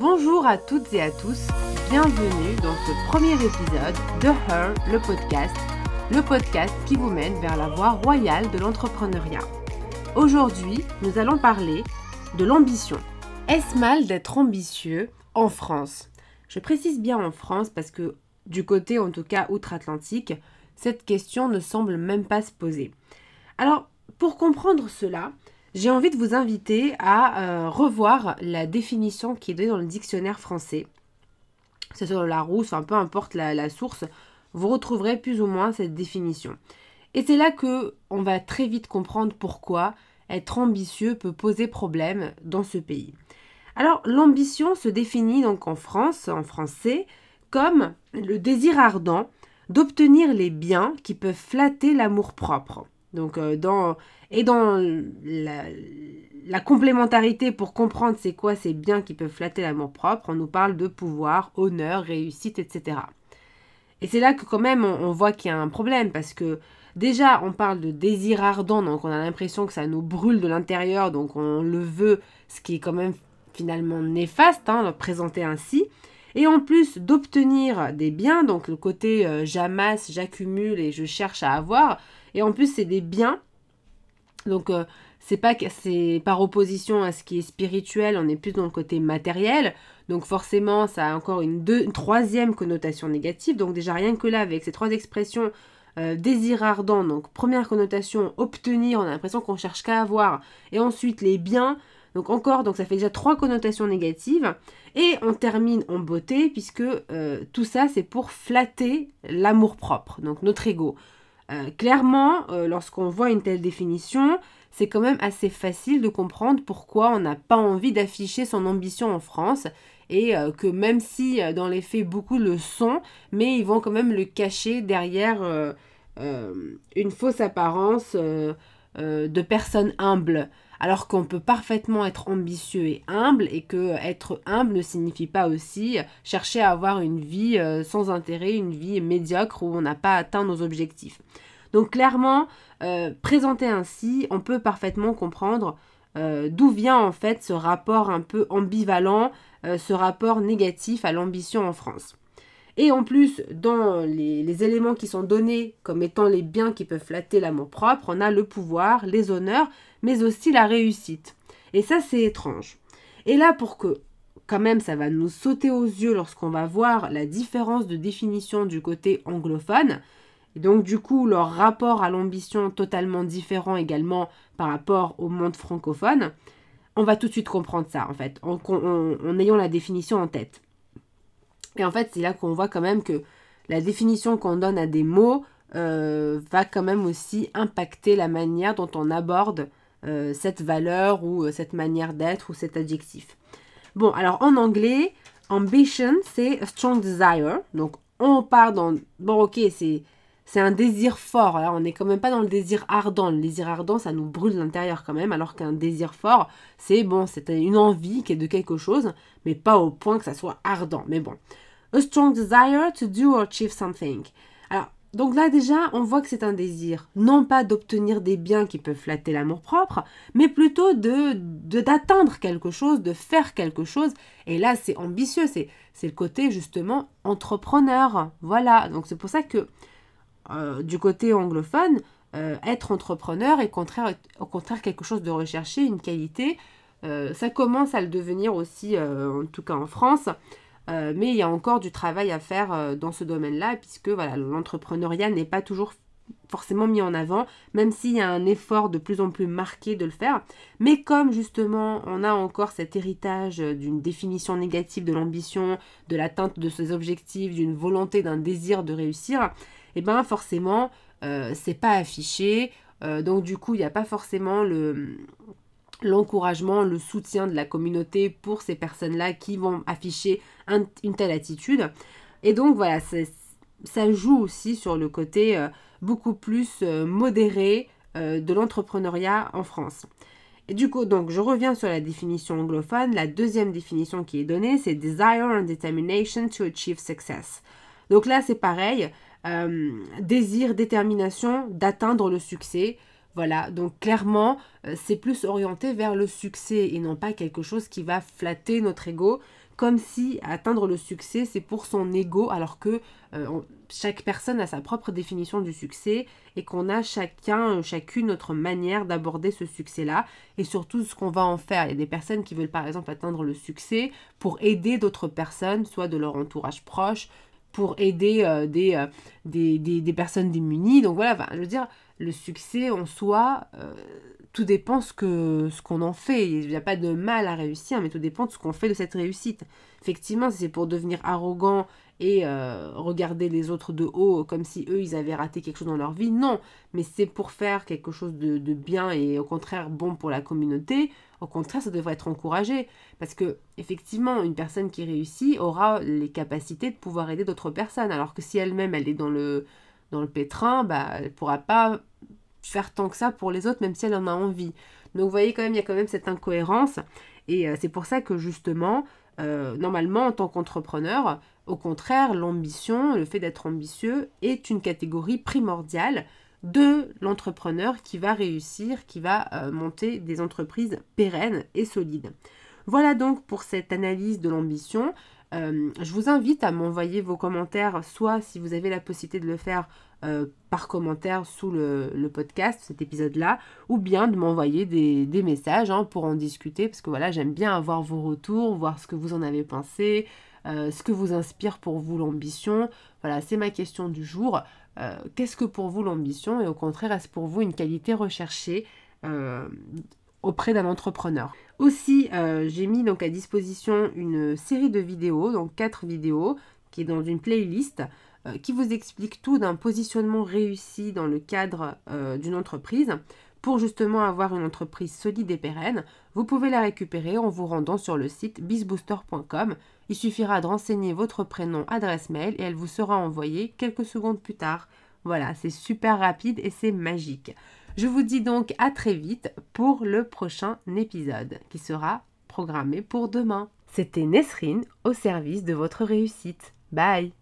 Bonjour à toutes et à tous, bienvenue dans ce premier épisode de Her, le podcast, le podcast qui vous mène vers la voie royale de l'entrepreneuriat. Aujourd'hui, nous allons parler de l'ambition. Est-ce mal d'être ambitieux en France? Je précise bien en France parce que du côté en tout cas outre-Atlantique, cette question ne semble même pas se poser. Alors, pour comprendre cela, j'ai envie de vous inviter à euh, revoir la définition qui est donnée dans le dictionnaire français. C'est sur la rousse, peu importe la, source, vous retrouverez plus ou moins cette définition. Et c'est là que on va très vite comprendre pourquoi être ambitieux peut poser problème dans ce pays. Alors l'ambition se définit donc en France, en français, comme le désir ardent d'obtenir les biens qui peuvent flatter l'amour-propre. Donc, euh, dans, et dans la, complémentarité pour comprendre c'est quoi ces biens qui peuvent flatter l'amour-propre, on nous parle de pouvoir, honneur, réussite, etc. Et c'est là que quand même on, voit qu'il y a un problème parce que déjà on parle de désir ardent, donc on a l'impression que ça nous brûle de l'intérieur, donc on le veut, ce qui est quand même finalement néfaste, hein, le présenter ainsi. Et en plus d'obtenir des biens, donc le côté euh, j'amasse, j'accumule et je cherche à avoir, et en plus c'est des biens, donc euh, c'est pas c'est par opposition à ce qui est spirituel, on est plus dans le côté matériel, donc forcément ça a encore une, troisième connotation négative, donc déjà rien que là avec ces trois expressions euh, désir ardent, donc première connotation obtenir, on a l'impression qu'on cherche qu'à avoir, et ensuite les biens, donc encore, donc ça fait déjà trois connotations négatives. Et on termine en beauté puisque euh, tout ça c'est pour flatter l'amour propre, donc notre ego. Euh, clairement, euh, lorsqu'on voit une telle définition, c'est quand même assez facile de comprendre pourquoi on n'a pas envie d'afficher son ambition en France et que même si dans les faits beaucoup le sont, mais ils vont quand même le cacher derrière une fausse apparence de personnes humbles alors qu'on peut parfaitement être ambitieux et humble et que être humble ne signifie pas aussi chercher à avoir une vie euh, sans intérêt, une vie médiocre où on n'a pas atteint nos objectifs. Donc clairement, euh, présenté ainsi, on peut parfaitement comprendre euh, d'où vient en fait ce rapport un peu ambivalent, ce rapport négatif à l'ambition en France. Et en plus, dans les, éléments qui sont donnés comme étant les biens qui peuvent flatter l'amour propre, on a le pouvoir, les honneurs, mais aussi la réussite. Et ça, c'est étrange. Et là, pour que quand même ça va nous sauter aux yeux lorsqu'on va voir la différence de définition du côté anglophone, et donc du coup leur rapport à l'ambition totalement différent également par rapport au monde francophone, on va tout de suite comprendre ça en fait, en, ayant la définition en tête. Et en fait c'est là qu'on voit quand même que la définition qu'on donne à des mots euh, va quand même aussi impacter la manière dont on aborde euh, cette valeur ou euh, cette manière d'être ou cet adjectif. Bon, alors en anglais, ambition, c'est strong desire. Donc on part dans... Bon, ok, c'est... C'est un désir fort, là on n'est quand même pas dans le désir ardent. Le désir ardent, ça nous brûle l'intérieur quand même, alors qu'un désir fort, c'est bon, c'est une envie qui est de quelque chose, mais pas au point que ça soit ardent. Mais bon. A strong desire to do or achieve something. Alors, donc là déjà, on voit que c'est un désir, non pas d'obtenir des biens qui peuvent flatter l'amour-propre, mais plutôt de d'atteindre quelque chose, de faire quelque chose. Et là, c'est ambitieux, c'est le côté justement entrepreneur. Voilà, donc c'est pour ça que euh, du côté anglophone, euh, être entrepreneur est au contraire quelque chose de recherché, une qualité. Euh, ça commence à le devenir aussi, en tout cas en France. Mais il y a encore du travail à faire dans ce domaine-là, puisque voilà, l'entrepreneuriat n'est pas toujours forcément mis en avant, même s'il y a un effort de plus en plus marqué de le faire. Mais comme justement on a encore cet héritage d'une définition négative de l'ambition, de l'atteinte de ses objectifs, d'une volonté, d'un désir de réussir, et eh bien forcément euh, c'est pas affiché. donc du coup il n'y a pas forcément le, l'encouragement, le soutien de la communauté pour ces personnes-là qui vont afficher une telle attitude. Et donc voilà, ça joue aussi sur le côté euh, beaucoup plus euh, modéré euh, de l'entrepreneuriat en France. Et du coup, donc, je reviens sur la définition anglophone. La deuxième définition qui est donnée, c'est Desire and Determination to Achieve Success. Donc là, c'est pareil. Désir, détermination d'atteindre le succès. Voilà, donc clairement, euh, c'est plus orienté vers le succès et non pas quelque chose qui va flatter notre ego, comme si atteindre le succès, c'est pour son ego, alors que euh, chaque personne a sa propre définition du succès et qu'on a chacun, euh, chacune notre manière d'aborder ce succès-là et surtout ce qu'on va en faire. Il y a des personnes qui veulent par exemple atteindre le succès pour aider d'autres personnes, soit de leur entourage proche, pour aider euh, des, des, des, personnes démunies. Donc voilà, je veux dire, le succès en soi, tout dépend ce que ce qu'on en fait. Il n'y a pas de mal à réussir, mais tout dépend de ce qu'on fait de cette réussite. Effectivement, si c'est pour devenir arrogant et euh, regarder les autres de haut comme si eux ils avaient raté quelque chose dans leur vie, non. Mais c'est pour faire quelque chose de, de, bien et au contraire bon pour la communauté. Au contraire, ça devrait être encouragé parce que effectivement, une personne qui réussit aura les capacités de pouvoir aider d'autres personnes, alors que si elle-même elle est dans le pétrin, bah elle pourra pas faire tant que ça pour les autres, même si elle en a envie. Donc vous voyez quand même, il y a quand même cette incohérence. Et euh, c'est pour ça que justement, euh, normalement, en tant qu'entrepreneur, au contraire, l'ambition, le fait d'être ambitieux, est une catégorie primordiale de l'entrepreneur qui va réussir, qui va euh, monter des entreprises pérennes et solides. Voilà donc pour cette analyse de l'ambition. je vous invite à m'envoyer vos commentaires, soit si vous avez la possibilité de le faire euh, par commentaire sous le, podcast, cet épisode-là, ou bien de m'envoyer des, messages hein, pour en discuter, parce que voilà, j'aime bien avoir vos retours, voir ce que vous en avez pensé, euh, ce que vous inspire pour vous l'ambition. Voilà, c'est ma question du jour. Euh, qu'est-ce que pour vous l'ambition et au contraire, est-ce pour vous une qualité recherchée auprès d'un entrepreneur? Aussi, j'ai mis donc à disposition une série de vidéos, donc quatre vidéos, qui est dans une playlist euh, qui vous explique tout d'un positionnement réussi dans le cadre euh, d'une entreprise. Pour justement avoir une entreprise solide et pérenne, vous pouvez la récupérer en vous rendant sur le site bizbooster.com. Il suffira de renseigner votre prénom, adresse mail et elle vous sera envoyée quelques secondes plus tard. Voilà, c'est super rapide et c'est magique. Je vous dis donc à très vite pour le prochain épisode qui sera programmé pour demain. C'était Nesrine au service de votre réussite. Bye